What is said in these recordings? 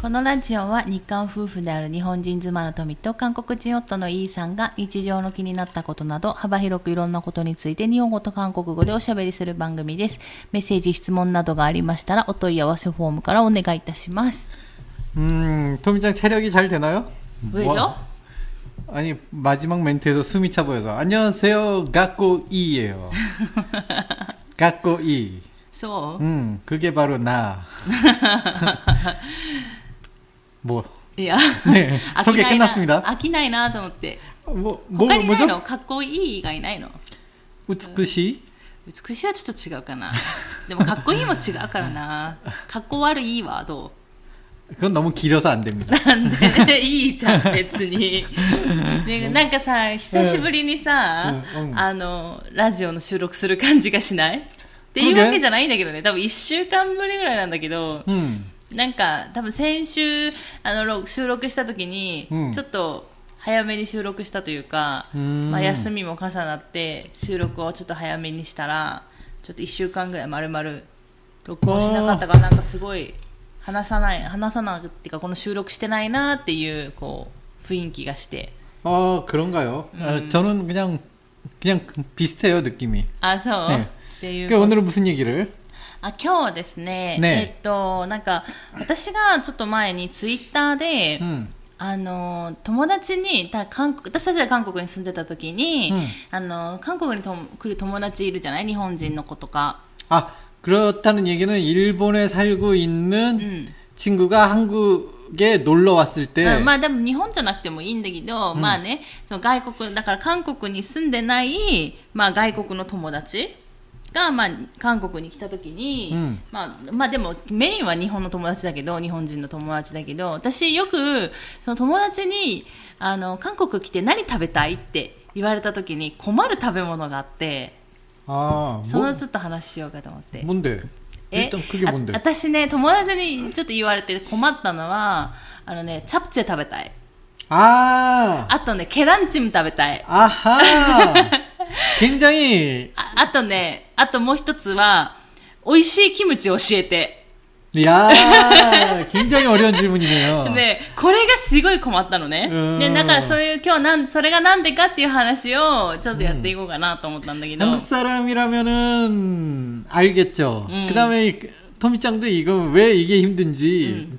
このラジオは日韓夫婦である日本人妻の富と韓国人夫のイーさんが日常の気になったことなど幅広くいろんなことについて日本語と韓国語でおしゃべりする番組です。メッセージ、質問などがありましたらお問い合わせフォームからお願いいたします。 음, 토미짱 체력이 잘 되나요? 왜죠? 뭐- 아니 마지막 멘트에서 숨이 차 보여서 안녕하세요 가꼬이예요. 가꼬이. そう、 음, 그게 바로 나. 뭐, いや、 네, 飽き 소개 ないな 끝났습니다. 飽きないなと思って。 뭐, 뭐, 他にない 뭐죠? のかっこいい以外ないの 우츠쿠시? 美しいはちょっと違うかな。でもかっこいいも違うからな。かっこ悪いはど 그건 너무 길어서 안 됩니다. うなんでいいじゃん、別に。でなんかさ、久しぶりにさ、うんうんあの、ラジオの収録する感じがしないっていうわけじゃないんだけどね。多分1週間ぶりぐらいなんだけど、 음, なんか多分先週あのろ収録した時に、うんちょっと早めに収録したというか、うんまあ、休みも重なって収録をちょっと早めにしたらちょっと1週間ぐらい丸々録音しなかったからなんかすごい話さない話さないっていうかこの収録してないなっていうこう雰囲気がして 어, 그런가요? 아, 저는 그냥, 그냥 비슷해요, 느낌이. あそう、ねっていう 그 오늘은 무슨 얘기를? あ今日はですねねえっとなんか私がちょっと前にツイッターで、 음, あの友達にた韓国私たちが韓国に住んでた時に、うんあの韓国にと来る友達いるじゃない日本人の子とか、 아, 그렇다는 얘기는 일본에 살고 있는 うん、 친구가 한국에 놀러 왔을 때 うんまあでも日本じゃなくてもいいんだけど、まあねその外国だから韓国に住んでない、まあ、外国の友達 が、まあ、韓国に来た時に、うん、まあ、まあでもメインは日本の友達だけど日本人の友達だけど私よくその友達にあの韓国来て何食べたいって言われた時に困る食べ物があってあそのちょっと話しようかと思って。もんでえ私ね友達にちょっと言われて困ったのはあのねチャプチェ食べたい。あああとねケランチム食べたい。あは 굉장히 ああとね、あともう一つは、美味しいキムチ教えて。 야, 굉장히 어려운 질문이네요. で、これがすごい困ったのねうん。で、だからそういう、今日なん、それがなんでかっていう話を、ちょっとやっていこうかなと思ったんだけど。 한국 사람이라면은 알겠죠. 음. 그다음에 토미짱도 이거 왜 이게 힘든지 음.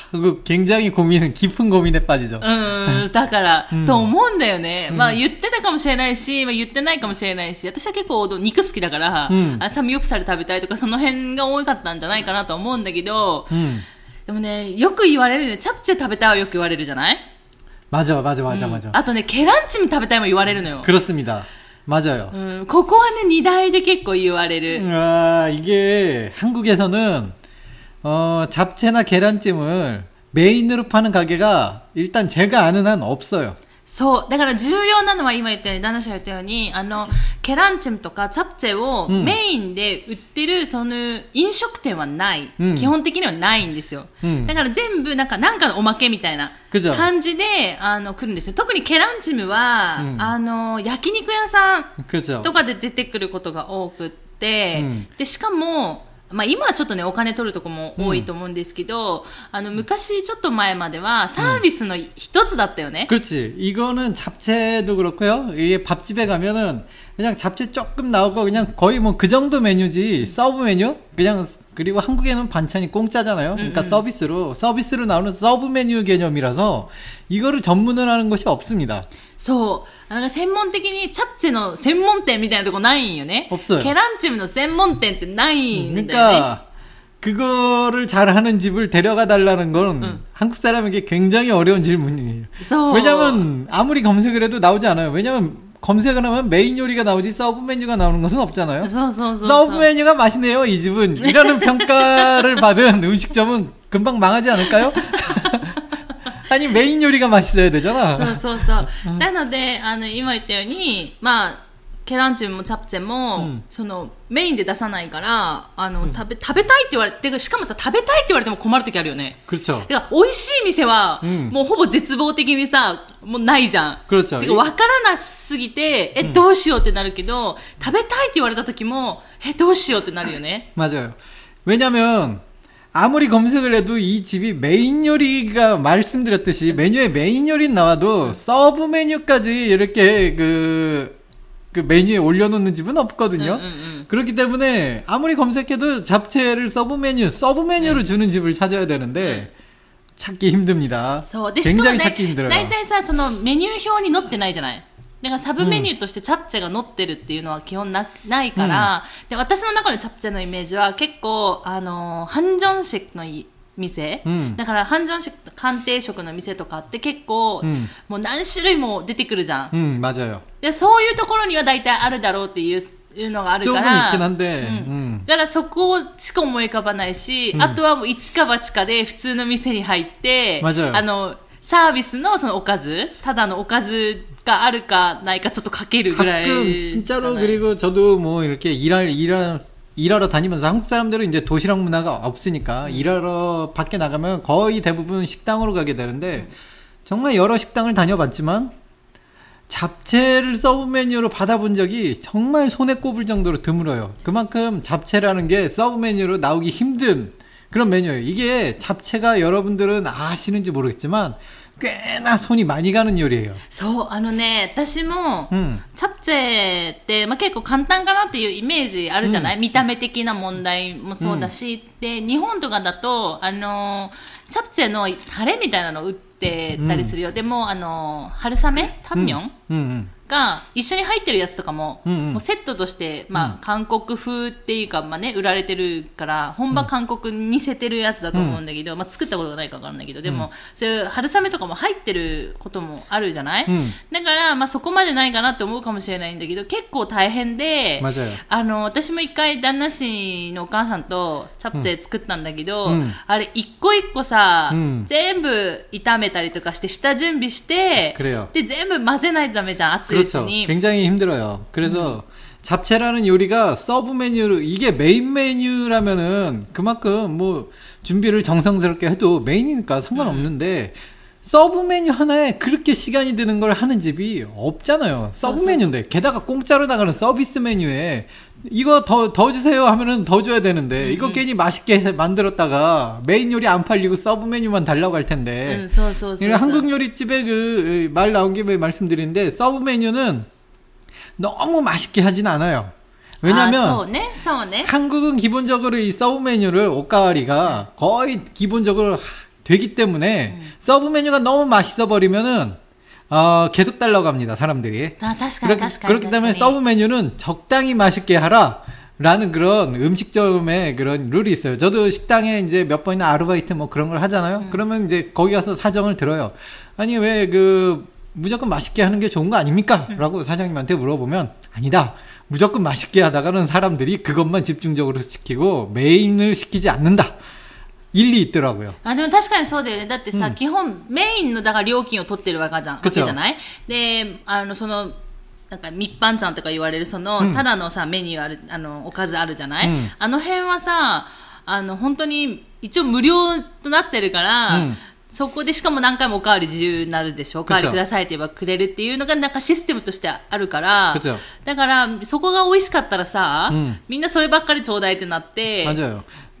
굉장히 고민, 깊은 고민에 빠지죠. うん、だから、うんと思うんだよね。うんまあ言ってたかもしれないし、まあ言ってないかもしれないし、私は結構肉好きだから、うんあサムギョプサル食べたいとか、その辺が多かったんじゃないかなと思うんだけど、 음. でもね、よく言われるね。チャプチェ食べたいはよく言われるじゃない 맞아, 맞아, 맞아, うん 맞아. あとね、ケランチム食べたいも言われるのよ。 그렇습니다. 맞아요. うん、ここはね、二大で結構言われる。 아, 이게 한국에서는 어, 잡채나 계란찜을 메인으로 파는 가게가 일단 제가 아는 한 없어요. そう。だから重要なのは今言ったように、旦那さんが言ったように、あの、ケランチムとかチャプチェをうんメインで売ってる、その、飲食店はない。うん基本的にはないんですよ。うんだから全部、なんか、なんかのおまけみたいなくじょ感じで、あの、来るんですよ。特にケランチムは、うんあの、焼肉屋さん 그렇죠. とかで出てくることが多くって、うんで、しかも、 まあ今はちょっとね、お金取るとこも多いと思うんですけど、あの、昔ちょっと前まではサービスの一つだったよね。 그렇지. 이거는 잡채도 그렇고요. 이게 밥집에 가면은 그냥 잡채 조금 나오고 그냥 거의 뭐 그 정도 메뉴지. 서브 메뉴? 그냥 그리고 한국에는 반찬이 공짜잖아요. 그러니까 음, 음. 서비스로 서비스로 나오는 서브 메뉴 개념이라서 이거를 전문을 하는 것이 없습니다. そう。なんか専門的にチャプチェの専門店みたいなとこないんよね。 없어요 ケランチムの専門店ってないんだよね。 그러니까 그거를 잘하는 집을 데려가 달라는 건 응. 한국 사람에게 굉장히 어려운 질문이에요. そう。 왜냐면 아무리 검색을 해도 나오지 않아요. 왜냐면 검색을 하면 메인 요리가 나오지 서브 메뉴가 나오는 것은 없잖아요. そうそうそうそう。 서브 메뉴가 맛이네요, 이 집은. 이라는 평가를 받은 음식점은 금방 망하지 않을까요? 아니, 메인 요리가 맛있어야 되잖아. そうそうそう。なので、あの、今言ったように、まあ、 ケランチュンもチャプチェも、うんそのメインで出さないからあの、食べ食べたいって言われてしかもさ食べたいって言われても困る時あるよね 그렇죠. だから美味しい店は、うんもうほぼ絶望的にさもうないじゃん 그렇죠. てか分からなすぎてえどうしようってなるけど、食べたいって言われた時もえどうしようってなるよね 맞아요. 왜냐면 아무리 검색을 해도 이 집이 메인 요리가 말씀드렸듯이 메뉴에 메인 요리 나와도 서브 메뉴까지 이렇게 그, 그 메뉴에 올려놓는 집은 없거든요. 응, 응, 응. 그렇기 때문에 아무리 검색해도 잡채를 서브 메뉴, 서브 메뉴로 주는 집을 찾아야 되는데 찾기 힘듭니다. そうでしかも 굉장히 ね 찾기 힘들어요. 大体さそのメニュー表に載ってないじゃない だからサブメニューとしてチャプチェが載ってるっていうのは基本なないから、で私の中のチャプチェのイメージは結構あのハンジョン食のい店、うんだからハンジョン食鑑定食の店とかって結構、うんもう何種類も出てくるじゃん、 음, 맞아요. でそういうところには大体あるだろうっていういうのがある 조금 から、 있긴 한데, うん 음. だからそこしか思い浮かばないし、あとはもう一か八かで普通の店に入って、 맞아요 あの、サービスのそのおかず、ただのおかず 가 아를까 나이까 저도 가끔 그 가끔 진짜로 그리고 저도 뭐 이렇게 일할 일할 일하러 다니면서 한국 사람들은 이제 도시락 문화가 없으니까 음. 일하러 밖에 나가면 거의 대부분 식당으로 가게 되는데 음. 정말 여러 식당을 다녀봤지만 잡채를 서브 메뉴로 받아본 적이 정말 손에 꼽을 정도로 드물어요. 그만큼 잡채라는 게 서브 메뉴로 나오기 힘든 그런 메뉴예요. 이게 잡채가 여러분들은 아시는지 모르겠지만 꽤나 손이 많이 가는 요리예요. そう、あのね、私も、 음. チャプチェって、まあ、結構簡単かなっていうイメージあるじゃない、見た目的な問題もそうだし、で、日本とかだと、あの、チャプチェのタレみたいなの売ってたりするよ。でも、あの、春雨タンミョン、 음, 음. が一緒に入ってるやつとかも,うんうん、もうセットとして、まあ、うん、韓国風っていうか、まあね、売られてるから本場韓国に似せてるやつだと思うんだけど、うん、まあ、作ったことがないか分からないけどでも、うん、そういう春雨とかも入ってることもあるじゃない、だから、まあ、そこまでないかなって思うかもしれないんだけど結構大変であの私も一回旦那氏のお母さんとチャプチェ作ったんだけど、あれ一個一個さ、全部炒めたりとかして下準備してで全部混ぜないとダメじゃん熱い 그렇죠. に。 굉장히 힘들어요. 그래서 잡채라는 요리가 서브 메뉴로 이게 메인 메뉴라면은 그만큼 뭐 준비를 정성스럽게 해도 메인이니까 상관없는데 서브 메뉴 하나에 그렇게 시간이 드는 걸 하는 집이 없잖아요. 서브 메뉴인데 게다가 공짜로 나가는 서비스 메뉴에 이거 더, 더 주세요 하면은 더 줘야 되는데, 음. 이거 음. 괜히 맛있게 만들었다가 메인 요리 안 팔리고 서브 메뉴만 달라고 할 텐데. 음, 한국 요리집에 그, 그, 말 나온 김에 말씀드린데, 서브 메뉴는 너무 맛있게 하진 않아요. 왜냐면 아, 서운해? 서운해? 한국은 기본적으로 이 서브 메뉴를 옷가리가 거의 기본적으로 되기 때문에 음. 서브 메뉴가 너무 맛있어 버리면은 어, 계속 달라고 합니다, 사람들이. 아, 그렇, 그렇기 때문에 서브 메뉴는 적당히 맛있게 하라. 라는 그런 음식점의 그런 룰이 있어요. 저도 식당에 이제 몇 번이나 아르바이트 뭐 그런 걸 하잖아요. 음. 그러면 이제 거기 가서 사정을 들어요. 아니 왜 그 무조건 맛있게 하는 게 좋은 거 아닙니까? 음. 라고 사장님한테 물어보면 아니다. 무조건 맛있게 하다가는 사람들이 그것만 집중적으로 시키고 메인을 시키지 않는다. 일리 있더라고요. あでも確かにそうだよね。だってさ、基本メインのだから料金を取ってるわけじゃん。わけこっちはじゃないで、あの、その、なんか密販ちゃんとか言われるその、うんただのさ、メニューある、あの、おかずあるじゃない、うんあの辺はさ、あの、本当に、一応無料となってるから、うんそこでしかも何回もおかわり自由になるでしょおかわりこっちはくださいって言えばくれるっていうのがなんかシステムとしてあるからこっちは、だからそこが美味しかったらさ、うんみんなそればっかりちょうだいってなって、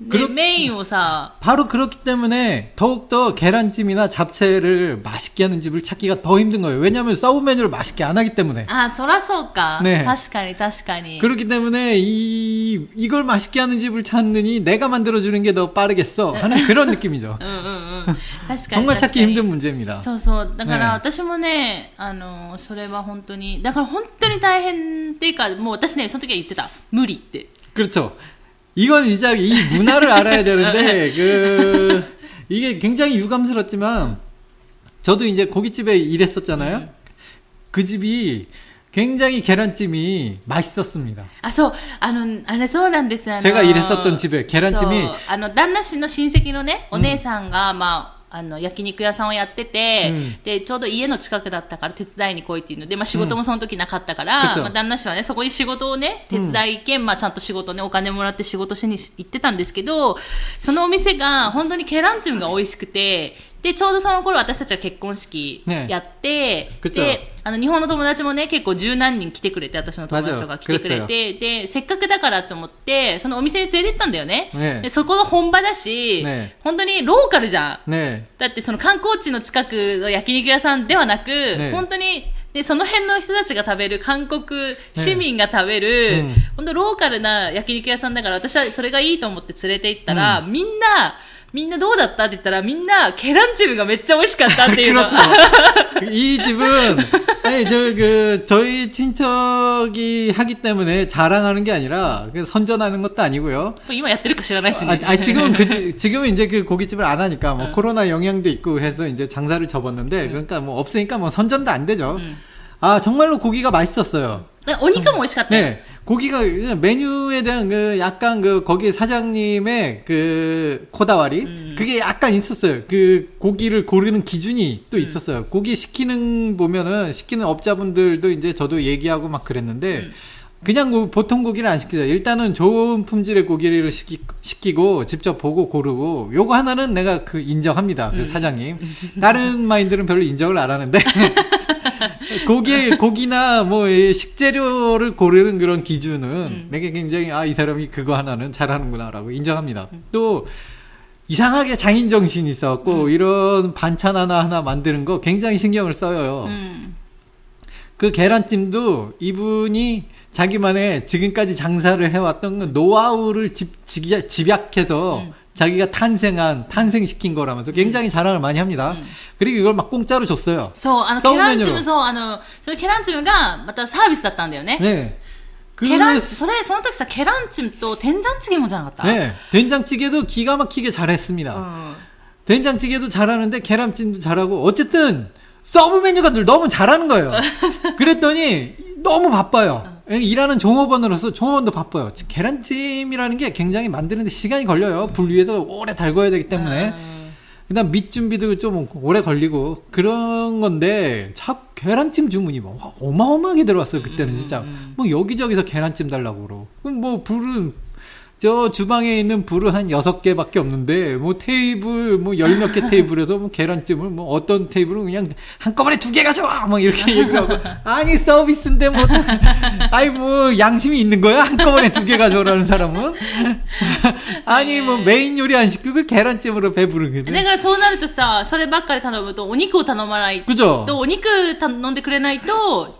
맞아요. で 그렇- メインをさ、 바로 그렇기 때문에 더욱더 계란찜이나 잡채를 맛있게 하는 집을 찾기가 더 힘든 거예요. 왜냐하면 서브 메뉴를 맛있게 안 하기 때문에. あ、そらそうか。ね確かに確かに。 그렇기 때문에 이 이걸 맛있게 하는 집을 찾느니 내가 만들어 주는 게 더 빠르겠어 하는 그런 느낌이죠. うんうんうん。確かに。 정말 確 찾기 かに 힘든 문제입니다. そうそう。だからね私もね、あの、それは本当に、だから本当に大変っていうか、もう私ね、その時は言ってた。無理って。 그렇죠. 이건 진짜 이 문화를 알아야 되는데 그 이게 굉장히 유감스럽지만 저도 이제 고깃집에 일했었잖아요. 그 집이 굉장히 계란찜이 맛있었습니다. あ、そう。あの、あれそうなんです。あの 제가 일했었던 집에 そう 계란찜이 あの、旦那氏の親戚のね、お姉さんが、まあ、 あの、焼肉屋さんをやってて、うん。で、ちょうど家の近くだったから手伝いに来いっていうので、まあ仕事もその時なかったから、うん。まあ旦那氏はね、そこに仕事をね、手伝い兼、まあちゃんと仕事ね、お金もらって仕事しに行ってたんですけど、そのお店が本当にケランチムが美味しくて、で、ちょうどその頃私たちは結婚式やって、ね、で、あの、日本の友達もね、結構十何人来てくれて、私の友達とか来てくれて、で、せっかくだからと思って、そのお店に連れてったんだよね。ね。でそこの本場だし、ね、本当にローカルじゃん、ね。だってその観光地の近くの焼肉屋さんではなく、ね、本当に、でその辺の人たちが食べる韓国市民が食べる、ねうん、本当ローカルな焼肉屋さんだから私はそれがいいと思って連れて行ったら、うん、みんな みんなどうだったって言ったら、みんな、ケランチムがめっちゃ美味しかったっていうの。 그렇죠. 이 집은 아니 저 그 저희 친척이 하기 때문에 자랑하는 게 아니라 그 선전하는 것도 아니고요. 今やってるか知らないしね。 아, 아, 지금은 그 지- 지금은 이제 그 고깃집을 안 하니까 뭐 코로나 영향도 있고 해서 이제 장사를 접었는데 그러니까 뭐 없으니까 뭐 선전도 안 되죠. 아 정말로 고기가 맛있었어요. 네, 오니까 멋있었다. 네, 고기가 메뉴에 대한 그 약간 그 거기 사장님의 그 코다와리 음. 그게 약간 있었어요. 그 고기를 고르는 기준이 또 음. 있었어요. 음. 고기 시키는 보면은 시키는 업자분들도 이제 저도 얘기하고 막 그랬는데. 음. 그냥 고, 보통 고기를 안 시키죠. 일단은 좋은 품질의 고기를 시키, 시키고 직접 보고 고르고 요거 하나는 내가 그 인정합니다. 그 음. 사장님. 다른 마인드는 별로 인정을 안 하는데 고기 고기나 뭐이 식재료를 고르는 그런 기준은 내게 굉장히 아 이 사람이 그거 하나는 잘하는구나라고 인정합니다. 또 이상하게 장인 정신이 있어갖고 이런 반찬 하나 하나 만드는 거 굉장히 신경을 써요. うん。그 계란찜도 이분이 자기만의 지금까지 장사를 해왔던 그 노하우를 집, 집, 집약해서 음. 자기가 탄생한, 탄생시킨 거라면서 굉장히 자랑을 많이 합니다. 그리고 이걸 막 공짜로 줬어요. そう、あの、そうケランチム、メニューそう、あの、そのケランチムが、またサービスだったんだよね。 네. ケラン、 그래서 それ、その時さ、ケランチムと天山チゲもじゃなかった 네. 된장찌개도 기가 막히게 う 잘했습니다. ん。 된장찌개도 잘하는데 계란찜도 잘하고 어쨌든 서브 메뉴가 늘 너무 잘하는 거예요. 그랬더니 너무 바빠요. 일하는 종업원으로서 종업원도 바빠요. 계란찜이라는 게 굉장히 만드는데 시간이 걸려요. 불 위에서 오래 달궈야 되기 때문에. うん 그다음 밑 준비도 좀 오래 걸리고 그런 건데 자 계란찜 주문이 뭐 어마어마하게 들어왔어요 그때는 진짜 뭐 여기저기서 계란찜 달라고 그러고 그럼 뭐 불은 저 주방에 있는 불은 한 여섯 개밖에 없는데 뭐 테이블 뭐 열 몇 개 테이블에서 뭐 계란찜을 뭐 어떤 테이블은 그냥 한꺼번에 두 개 가져와 막 이렇게 얘기를 하고 아니 서비스인데 뭐 아니 뭐 양심이 있는 거야 한꺼번에 두 개 가져오라는 사람은 아니 뭐 메인 요리 안 시키고 계란찜으로 배부른 거지 だからそうなるとさ、そればっかり頼むと、お肉を頼まない 그죠 と、お肉頼んでくれないと、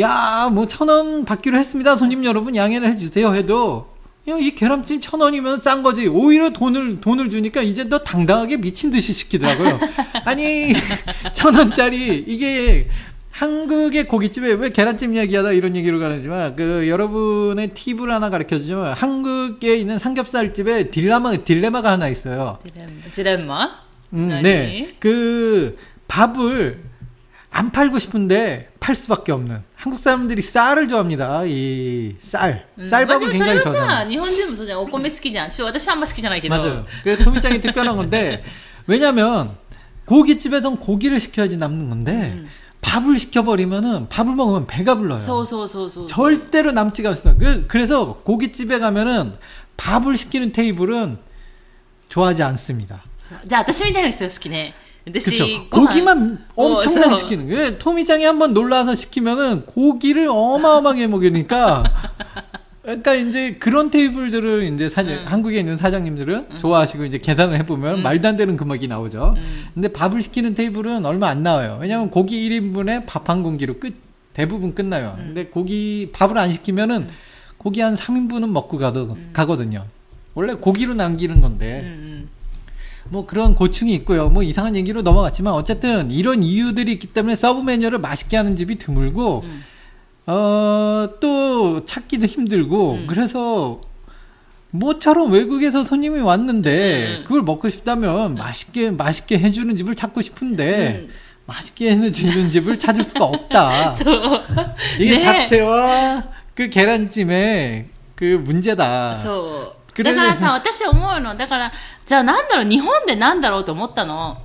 야, 뭐 천 원 받기로 했습니다. 손님 여러분 양해를 해주세요. 해도 야, 이 계란찜 천 원이면 싼 거지. 오히려 돈을, 돈을 주니까 이제 더 당당하게 미친 듯이 시키더라고요. 아니, 천 원짜리, 이게, 한국의 고깃집에 왜 계란찜 이야기하다 이런 얘기로 가는지만, 그, 여러분의 팁을 하나 가르쳐 주자면, 한국에 있는 삼겹살집에 딜레마, 딜레마가 하나 있어요. 딜레마? 딜레마? 음, 네. 그, 밥을, 안 팔고 싶은데 팔 수밖에 없는 한국 사람들이 쌀을 좋아합니다. 이 쌀, 쌀밥을 굉장히 좋아해요. 일본에서 오코메 스키잖아. 저도 한바 스키잖아요. 맞아요. 그 토미짱이 특별한 건데 왜냐면 고깃집에선 고기를 시켜야지 남는 건데 음. 밥을 시켜버리면은 밥을 먹으면 배가 불러요. 소소소소. 절대로 남지가 않습니다. 그, 그래서 고깃집에 가면은 밥을 시키는 테이블은 좋아하지 않습니다. 자, 다시 미타이 스키네. 근데 그쵸. 고기만 어, 엄청나게 어. 시키는 거예요. 예, 토미장이 한번 놀라서 시키면은 고기를 어마어마하게 먹으니까 그러니까 이제 그런 테이블들을 이제 사장, 음. 한국에 있는 사장님들은 음. 좋아하시고 이제 계산을 해보면 음. 말도 안 되는 그 금액이 나오죠. 음. 근데 밥을 시키는 테이블은 얼마 안 나와요. 왜냐하면 고기 1인분에 밥 한 공기로 끝 대부분 끝나요. 음. 근데 고기 밥을 안 시키면은 음. 고기 한 3인분은 먹고 가도 가거든요. 원래 고기로 남기는 건데 うんうん 뭐 그런 고충이 있고요. 뭐 이상한 얘기로 넘어갔지만 어쨌든 이런 이유들이 있기 때문에 서브 메뉴를 맛있게 하는 집이 드물고 음. 어, 또 찾기도 힘들고 음. 그래서 모처럼 외국에서 손님이 왔는데 음. 그걸 먹고 싶다면 맛있게 맛있게 해주는 집을 찾고 싶은데 음. 맛있게 해주는 집을 찾을 수가 없다. そう。 이게 네. 잡채와 그 계란찜의 그 문제다. そう。くれるだからさ、私思うの。だから、 じゃあなんだろう日本でなんだろうと思ったの、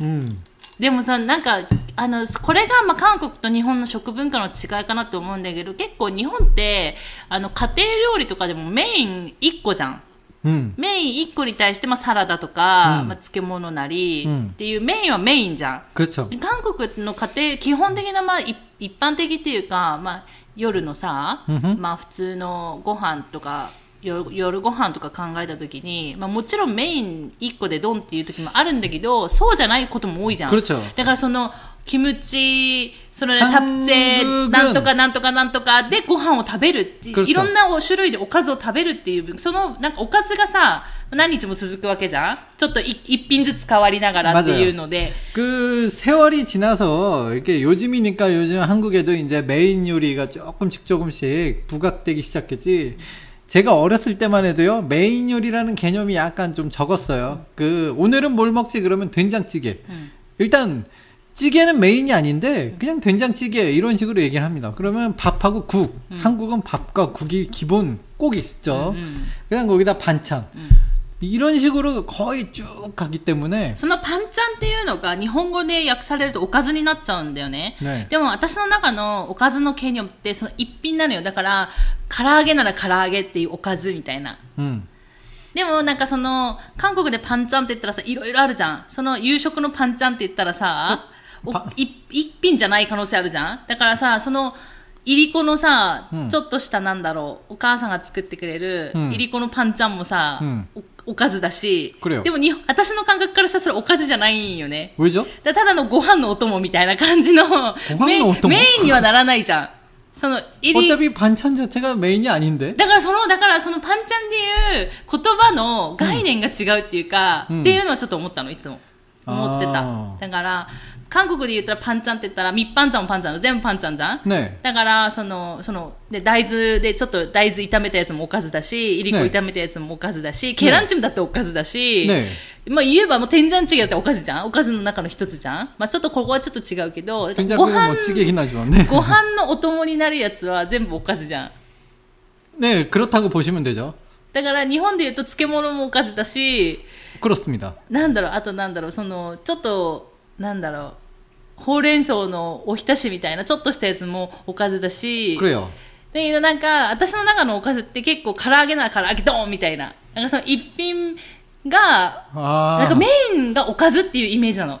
うん、でもさなんかあのこれがまあ韓国と日本の食文化の違いかなと思うんだけど結構日本ってあの家庭料理とかでもメイン1個じゃん。うん、メイン1個に対してまあサラダとか、うん、まあ、漬物なり、うん、っていうメインはメインじゃん。韓国の家庭基本的な、まあ、一般的っていうか、まあ、夜のさ、まあ、普通のご飯とか夜夜ご飯とか考えた時に、まあ、もちろんメイン1個でドンっていう時もあるんだけどそうじゃないことも多いじゃん 그렇죠. だからそのキムチそのねチャ韓プチェ国なんとかなんとかなんとかでご飯を食べるっていう 그렇죠 いろんな種類でおかずを食べるっていうそのなんかおかずがさ何日も続くわけじゃんちょっとい一品ずつ変わりながらっていうので 그 세월이 지나서 이렇게 요즘이니까 요즘 한국에도 이제 메인 요리가 조금씩 조금씩 부각되기 시작했지. 제가 어렸을 때만 해도요 메인 요리라는 개념이 약간 좀 적었어요. 그 오늘은 뭘 먹지 그러면 된장찌개. 음. 일단 찌개는 메인이 아닌데 그냥 된장찌개 이런 식으로 얘기를 합니다. 그러면 밥하고 국. 한국은 밥과 국이 기본 꼭 있죠. うん 그냥 거기다 반찬. 음. 이런 식으로 거의 쭉 가기 때문에 そのパンチャンっていうのが日本語で訳されるとおかずになっちゃうんだよね。 네. でも私の中のおかずのケニョってその一品なのよ。だから、唐揚げなら唐揚げっていうおかずみたいな。 음. でもなんかその、韓国でパンチャンって言ったらさ、いろいろあるじゃん。その夕食のパンチャンって言ったらさ、おパい一品じゃない可能性あるじゃん。だからさ、その、 いりこのさ、うんちょっとしたなんだろう、お母さんが作ってくれる、うんいりこのパンチャンもさ、うんおおかずだしくれよ、でもに私の感覚からしたらそれおかずじゃないんよね。 왜죠? だただのご飯のお供みたいな感じのメイン飯のお供メインにはならないじゃん。その、いり、 어차피 반찬 자체가 메인이 아닌데. だからその、だからそのパンチャンっていう言葉の概念が違うっていうか、うんっていうのはちょっと思ったの、いつも。思ってたあ。ーだから、 韓国で言ったらパンチャンって言ったら、ミッパンチャンもパンチャンだ。全部パンチャンじゃん 네. だから、その、その、で、大豆で、ちょっと大豆炒めたやつもおかずだし、いりこね炒めたやつもおかずだし、ケランチムだっておかずだし、 네. まあ言えばもう天ジャンチゲだっておかずじゃんおかずの中の一つじゃんまあちょっとここはちょっと違うけど、ご 된장국은 飯 뭐 찌개긴 하지만. 네. ご飯のお供になるやつは全部おかずじゃん。 네, 그렇다고 보시면 되죠. だから日本で言うと漬物もおかずだし、 그렇습니다. なんだろう、あとなんだろう、その、ちょっと、 なんだろう。ほうれん草のおひたしみたいなちょっとしたやつもおかずだし。くれよ。でなんか私の中のおかずって結構唐揚げなら唐揚げドンみたいな。なんかその一品がなんかメインがおかずっていうイメージなの。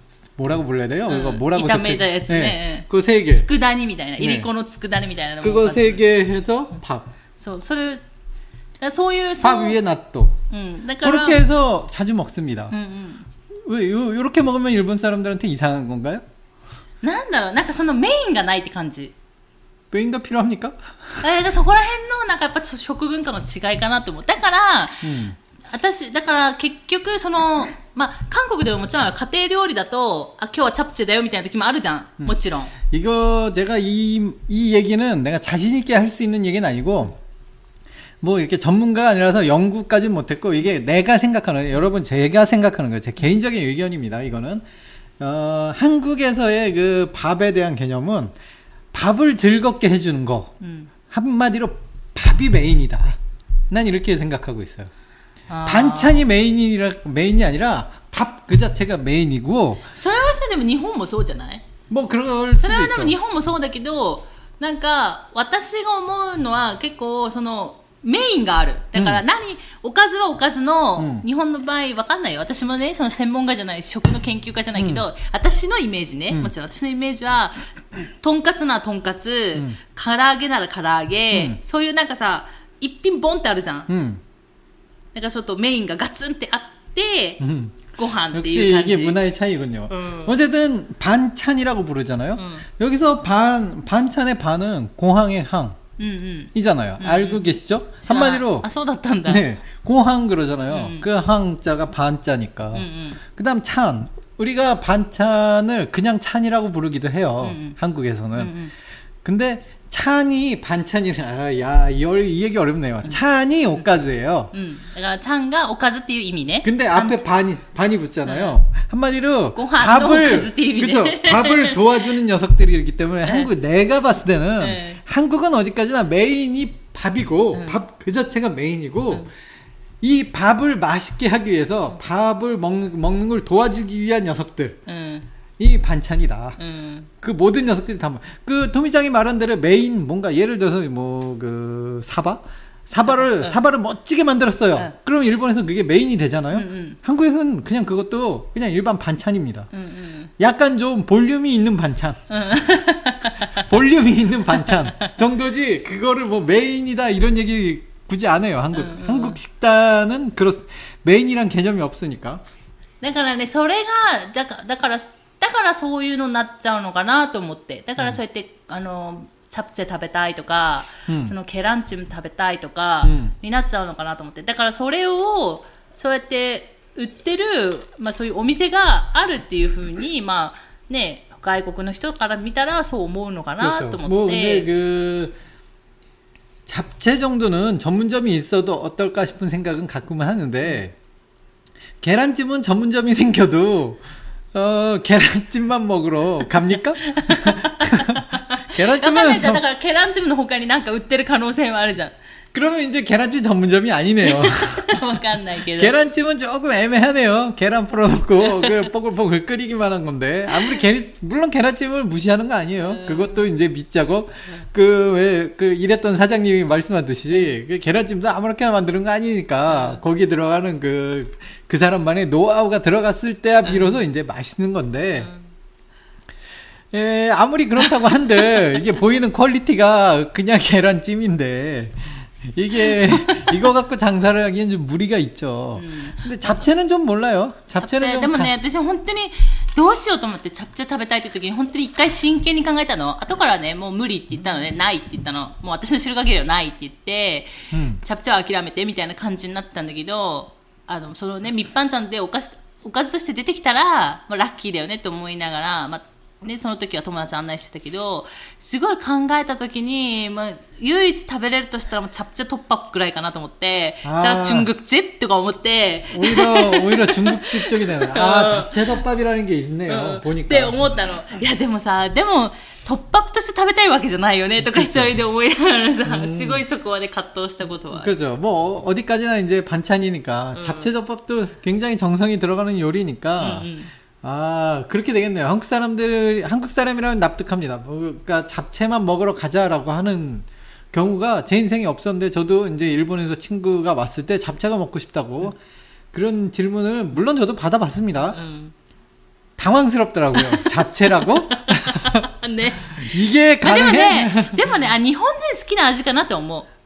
뭐라고 불러야 돼요? 응. 이거 뭐라고 이타메다 적혀- 야츠ね 그세 개. 佃煮みたいな。ねいりこの佃煮みたいなのもお 그거 かず。 세 개 해서 밥. そう、それ、だからそういう、そ 밥 の 위에 낫또. うん。だから、 그렇게 해서 자주 먹습니다. うんうん。 왜 요, 요렇게 먹으면 일본 사람들한테 이상한 건가요? なんだろう、なんかそのメインがないって感じ。 왜인가 필요합니까? だからそこら辺のなんかやっぱ食文化の違いかなと思う。だから、 음. 私、だから結局、その、 まあ、韓国でももちろん家庭料理だと、あ、今日はチャプチェだよみたいな時もあるじゃん。もちろん。 이거 제가 이, 이 얘기는 내가 자신있게 할 수 있는 얘기는 아니고, 뭐 이렇게 전문가가 아니라서 연구까지는 못했고, 이게 내가 생각하는, 여러분 제가 생각하는 거예요. 제 개인적인 의견입니다, 이거는. 어, 한국에서의 그 밥에 대한 개념은 밥을 즐겁게 해주는 거. うん。 한마디로 밥이 메인이다. 난 이렇게 생각하고 있어요. 반찬이 메인이라 메인이 아니라 밥 그 자체가 메인이 고. それはさでも日本もそうじゃない？뭐 그럴 수도 있 죠. それはでも日本もそうだけどなんか私が思うのは結構そのメインがある。だから何、おかずはおかずの、日本の場合わかんないよ。私もね、その専門家じゃない、食の研究家じゃないけど、私のイメージね、もちろん私のイメージは、とんかつならとんかつ、唐揚げなら唐揚げ、そういうなんかさ、一品ボンってあるじゃん。うん。だからちょっとメインがガツンってあって、 음. ご飯って 역시 いう感 이게 じ。 문화의 차이군요. 음. 어쨌든 반찬이라고 부르잖아요. 음. 여기서 반 반찬의 반은 공항의 うんうん。 항이잖아요. 알고 계시죠? 한마디로 あ、そうだったんだ。 네, 공항 그러잖아요. 음. 그 항자가 반자니까. うんうん。 그다음 찬. 우리가 반찬을 그냥 찬이라고 부르기도 해요. 음. 한국에서는. うんうん。 근데 찬이 반찬이라 아, 야이 얘기 어렵네요. 찬이 오카즈예요. 음, 그러니까 찬가 오카즈띠 이미네. 근데 앞에 반이 반이 붙잖아요. 한마디로 밥을 그죠 밥을 도와주는 녀석들이기 때문에 한국 내가 봤을 때는 한국은 어디까지나 메인이 밥이고 밥 그 자체가 메인이고. 이 밥을 맛있게 하기 위해서 밥을 먹는, 먹는 걸 도와주기 위한 녀석들. 이 반찬이다. うん。 그 모든 녀석들이 다 그 토미짱이 말한 대로 메인 뭔가 예를 들어서 뭐 그 사바 사바를 네. 사바를 멋지게 만들었어요. 네. 그럼 일본에서 그게 메인이 되잖아요. うんうん。 한국에서는 그냥 그것도 그냥 일반 반찬입니다. うんうん。 약간 좀 볼륨이 있는 반찬. うん。 볼륨이 있는 반찬 정도지 그거를 뭐 메인이다 이런 얘기 굳이 안 해요. 한국 음, 음. 한국 식단은 그렇 메인이란 개념이 없으니까. だからね、それが、だから、だから、 だからそういうのになっちゃうのかなと思って。だからそうやって、あの、チャプチェ食べたいとか、うんそのケランチム食べたいとか、うんになっちゃうのかなと思って。だからそれを、そうやって売ってる、まあそういうお店があるっていうふうに、まあね、外国の人から見たらそう思うのかな 그렇죠. と 뭐 思っ 근데 て。 그 잡채 정도는 전문점이 있어도 어떨까 싶은 생각은 가끔은 하는데 계란찜은 전문점이 생겨도 어 계란찜만 먹으러 갑니까? わかんないじゃん。だ 계란찜은 からケランチムの他になんか売ってる可能性もあるじゃん。 그러면 이제 계란찜 전문점이 아니네요. 계란찜은 조금 애매하네요. 계란 풀어놓고 그 뽀글뽀글 끓이기만 한 건데 아무리 계 물론 계란찜을 무시하는 거 아니에요. 음. 그것도 이제 밑작업 그왜그 그 일했던 그 사장님이 말씀하듯이 그 계란찜도 아무렇게나 만드는 거 아니니까 음. 거기 들어가는 그그 그 사람만의 노하우가 들어갔을 때야 비로소 음. 이제 맛있는 건데. 음. 예, 아무리 그렇다고 한들 이게 보이는 퀄리티가 그냥 계란찜인데 이게 이거 갖고 장사를 하기엔 좀 무리가 있죠. 근데 잡채는 좀 몰라요. チャプチ 잡채는 ェ 좀 でも 가- ね、私本当にどうしようと思ってチャプチェ食べたいって時に本当に一回真剣に考えたの。後からね、もう無理って言ったのね、ないって言ったの。もう私の知る限りはないって言って、 음. チャプチェは諦めてみたいな感じになったんだけど、あの、そのね、密販ちゃんでおかず、おかずとして出てきたら、まあ、ラッキーだよねって思いながら、まあ、 ね、その時は友達案内してたけど、すごい考えた時に、まあ、唯一食べれるとしたらもうチャプチェ突破ぐらいかなと思って、だあーから中国チとか思って、 오히려 오히려 중국집 쪽이 되네. 아 잡채덮밥이라는 게 있네요. うん 보니까. って思ったの。いや、でもさ、でも、トップアップとして食べたいわけじゃないよね、とか一人で思いながらさ、すごいそこまで葛藤したことは。 그죠. 뭐 어- 어디까지나 이제 반찬이니까 잡채덮밥도 굉장히 정성이 들어가는 요리니까. うんうん 아 그렇게 되겠네요. 한국 사람들 한국 사람이라면 납득합니다. 뭐, 그러니까 잡채만 먹으러 가자라고 하는 경우가 제 인생에 없었는데 저도 이제 일본에서 친구가 왔을 때 잡채가 먹고 싶다고 그런 질문을 물론 저도 받아봤습니다. うん。 당황스럽더라고요. 잡채라고? ね。 이게 まあでも 가능해? ね、でもね、あ、日本人好きな味かなって思う。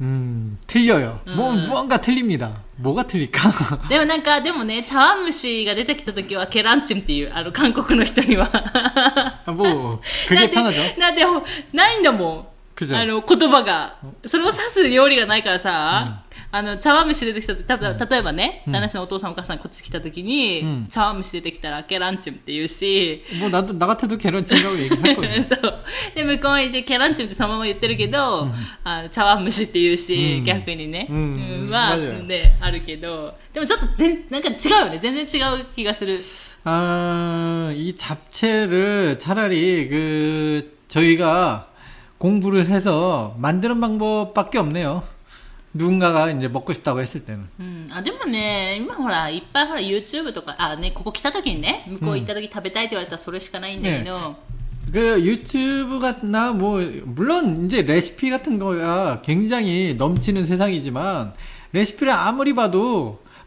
음 틀려요. 뭐 음. 무언가 틀립니다. 뭐가 틀릴까? でもなんか、でもね、茶碗蒸しが出てきた時は、ケランチンっていう、あの、韓国の人には。 아, 뭐 な 그게 んで 편하죠. なんで、ないんだもん。 그죠. あの、言葉が。それを指す料理がないからさ、 あの、茶碗蒸し出てきたとたぶん例えばね、うん旦那氏のお父さんお母さんこっち来た時に、うん茶碗蒸し出てきたらケランチムって言うし、 뭐 나도 나 같아도 계란찜이라고 얘기할 거예요. そう。で、向こうにで、ケランチムってそのまま言ってるけど、あの茶碗蒸しって言うし、うん逆にね。うんは、맞아요 で、あるけど、でもちょっと全、なんか違うよね。全然違う気がする。 아, 이 잡채를 차라리 그 저희가 공부를 해서 만드는 방법밖에 없네요. 누군가가 이제 먹고 싶다고 했을 때는. うん、あでもね、今ほら、いっぱいほら、YouTube とか、あ、ね、ここ来た時にね、向こう行った時食べたいって言われたらそれしかないんだけど、 그 유튜브나 뭐 물론 이제 레시피 같은 거가 굉장히 넘치는 세상이지만 레시피를 아무리 봐도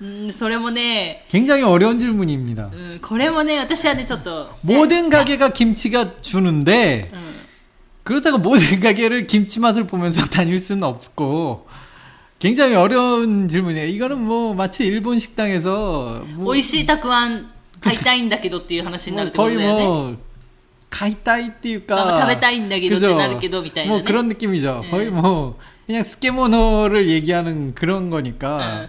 うん、それもね、 굉장히 어려운 질문입니다. うん、これもね、私はね、ちょっと、 모든 가게가 김치가 주는데 うん、 그렇다고 모든 가게를 김치 맛을 보면서 다닐 수는 없고 굉장히 어려운 질문이에요. 이거는 뭐 마치 일본 식당에서 美 뭐, 味しいたくあん買いたいんだけどっていう話になる 뭐 ってこと 거의 だよね。 뭐 가이타이 띠유까 あ食べたいんだけどってなるけどみたいなね 뭐 그런 느낌이죠. 네. 거의 뭐 그냥 스케모노를 얘기하는 그런 거니까 네.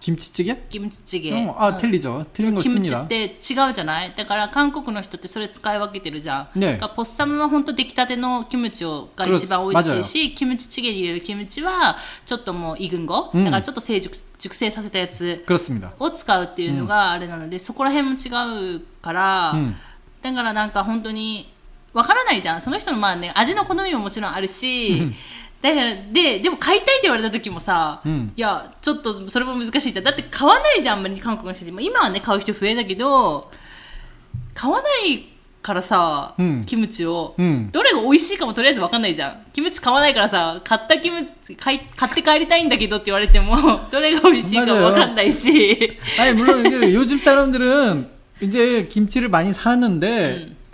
김치찌개? キムチチゲ。 어, 아 うん 틀리죠. 틀린 거 キムチ 씁니다. って違うじゃないだから韓国の人ってそれ使い分けてるじゃん。ねだからポッサムは本当出来たてのキムチをが一番美味しいし、キムチチゲに入れるキムチはちょっともうイグンゴ、うんだからちょっと成熟熟成させたやつ 그렇습니다. を使うっていうのがあれなので、そこら辺も違うから、 음. だからなんか本当にわからないじゃん。その人のまあね、味の好みももちろんあるし、 だからで、でも買いたいって言われた時もさ、うんいや、ちょっとそれも難しいじゃん。だって買わないじゃん、あんまり韓国の人って。今はね、買う人増えたけど、買わないからさ、うんキムチを、 음. どれが美味しいかもとりあえずわかんないじゃん。キムチ買わないからさ、買ったキムチ、買い買って帰りたいんだけどって言われても、どれが美味しいかもわかんないし。 아니 물론 이게 요즘 사람들은 이제 김치를 많이 사는데 음.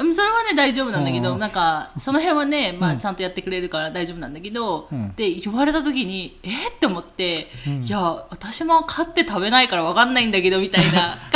うんそれはね、大丈夫なんだけど、うん。なんか、その辺はね、まあ、うん。ちゃんとやってくれるから大丈夫なんだけど、うん。で、言われた時に、えーって思って、うん。いや、私も買って食べないからわかんないんだけど、みたいな。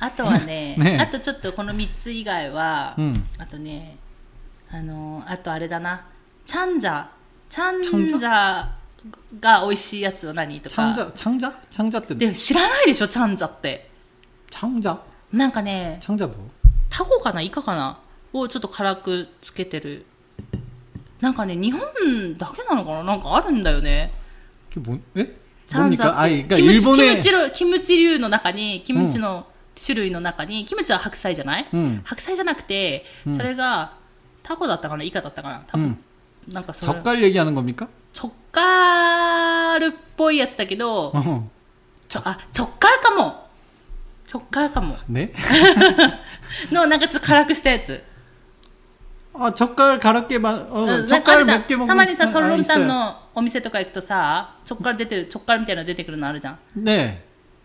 あとはね ね。あとちょっとこの3つ以外は、うん、あとねあのあとあれだな。チャンジャチャンジャが美味しいやつは何とか。チャンジャチャンジャって？で知らないでしょチャンジャって。チャンジャなんかねチャンジャタコかな？イカかなをちょっと辛くつけてる。なんかね日本だけなのかな？なんかあるんだよね。え？チャンジャってキムチキムチ流の中にキムチの種類の中に、キムチは白菜じゃない 음. 白菜じゃなくて、うんそれがタコだったかなイカだったかな多分、なんかそれ 젓갈 얘기하는 겁니까? チョッカールっぽいやつだけど 어. ちょあチョッカールかも 直角かも 네? のなんかちょっと辛くしたやつ 아, 젓갈 가볍게 마, 어, うんなんかあ 젓갈 るじゃ 몇 개 ん 먹으면 たまにさ 아, ソロンタン 있어요. のお店とか行くとさ直角出てる直角みたいなの出てくるのあるじゃん 네.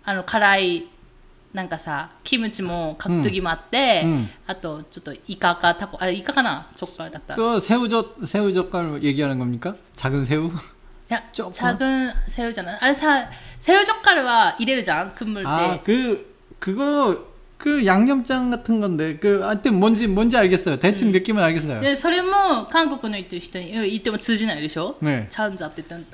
あの辛い なんかさキムチも角研ぎもあって、うんうんあとちょっとイカかタコあれイカかな直角だったらい 그 새우젓 새우 젓갈 얘기하는 겁니까? 작은 새우? や直チャグンセウじゃないあれさセウジョッカルは入れるじゃんクンムル 아, で 그 그거 그 양념장 같은 건데 그 하여튼 뭔지 뭔지 알겠어요. 대충 느낌은 알겠어요. でそれも韓国の言ってる人にうん言っても通じないでしょ、 네. チャンザって言ったんだ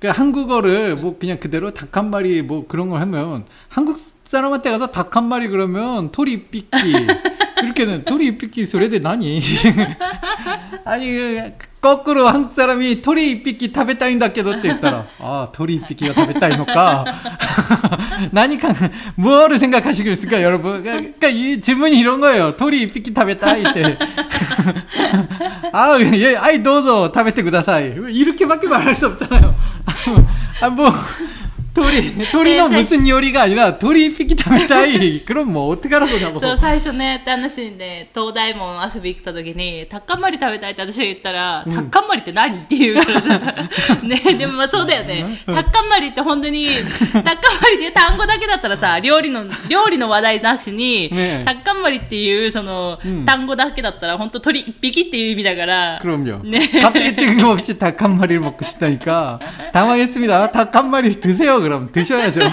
그 한국어를 뭐 그냥 그대로 닭 한 마리 뭐 그런 걸 하면, 한국 사람한테 가서 닭 한 마리 그러면 토리 삐끼. 그렇게는 토리 이삐끼 소리대 나니? 아니 그 거꾸로 한국 사람이 토리 이삐끼 타베타인다께도って 했더라. 아 토리 이삐끼가 타베타인일까? 나니까 뭐를 생각하시겠습니까 여러분? 그러니까 이 질문이 이런 거예요. 토리 이삐끼 타베타이 때. 아, 예, 아이, 너서 타베테 구다사이. 이렇게밖에 말할 수 없잖아요. 아, 뭐, 토리, 토리는 무슨 요리가 아니라 토리 삐끼 食べたい. 그럼 뭐 어떡하라고 나고. そう最初ね旦那氏にね東大門遊び行った時にタッカンマリ食べたいって私が言ったら、タッカンマリって何って言うからさねでもまあそうだよね、タッカンマリって本当にタッカンマリっていう単語だけだったらさ料理の料理の話題なしに、ねタッカンマリっていうその、うん単語だけだったら本当鳥一匹っていう意味だから 그럼요. 네. 갑자기 뜬금없이 닭 한 마리를 먹고 싶다니까 당황했습니다. 닭 한 마리 드세요. 그럼 드셔야죠.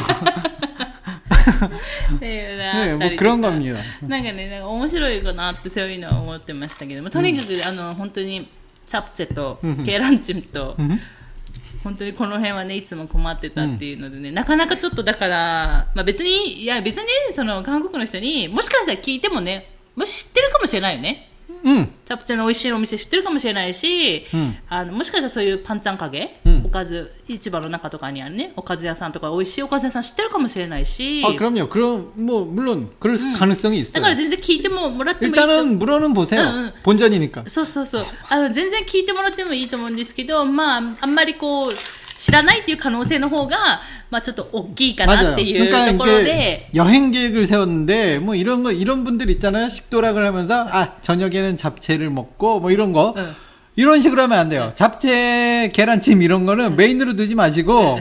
っていうのあ 네, った 뭐 りと 그런 か 겁니다. なんかね、なんか面白いかなってそういうのは思ってましたけども、とにかく、あの、本当に、チャプチェとうん、ケーランチムと、 음. 本当にこの辺はね、いつも困ってたっていうのでね、なかなかちょっとだから、まあ別に、いや別に、その韓国の人にもしかしたら聞いてもね、もし知ってるかもしれないよね。 음. チャプチェの美味しいお店知ってるかもしれないし、うんあのもしかしたらそういうパンチャンカゲ、うんおかず、市場の中とかにあるね、おかず屋さんとか美味しいおかず屋さん知ってるかもしれないし、 아, 그럼요. 그럼 뭐 물론 그럴 가능성이 だから 있어요. 全然聞いてももらってもいいと 일단은 물어는 보세요. 응, 응. 본전이니까. そうそうそうあの全然聞いてもらってもいいと思うんですけど、まあ、あんまりこう 知らないっていう可能性の方が、まあ、ちょっと大きいかな 맞아요. っていう 그러니까 ところ 이게 で、 여행 계획을 세웠는데 뭐 이런 거 이런 분들 있잖아요. 식도락을 하면서 아 저녁에는 잡채를 먹고 뭐 이런 거 응. 이런 식으로 하면 안 돼요. 잡채, 계란찜 이런 거는 메인으로 두지 마시고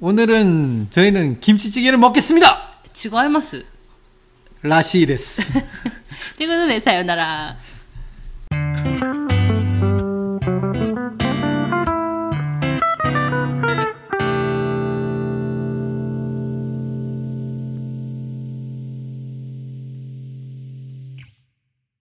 오늘은 저희는 김치찌개를 먹겠습니다. 違います. 라시です. 이거는 왜 사요나라.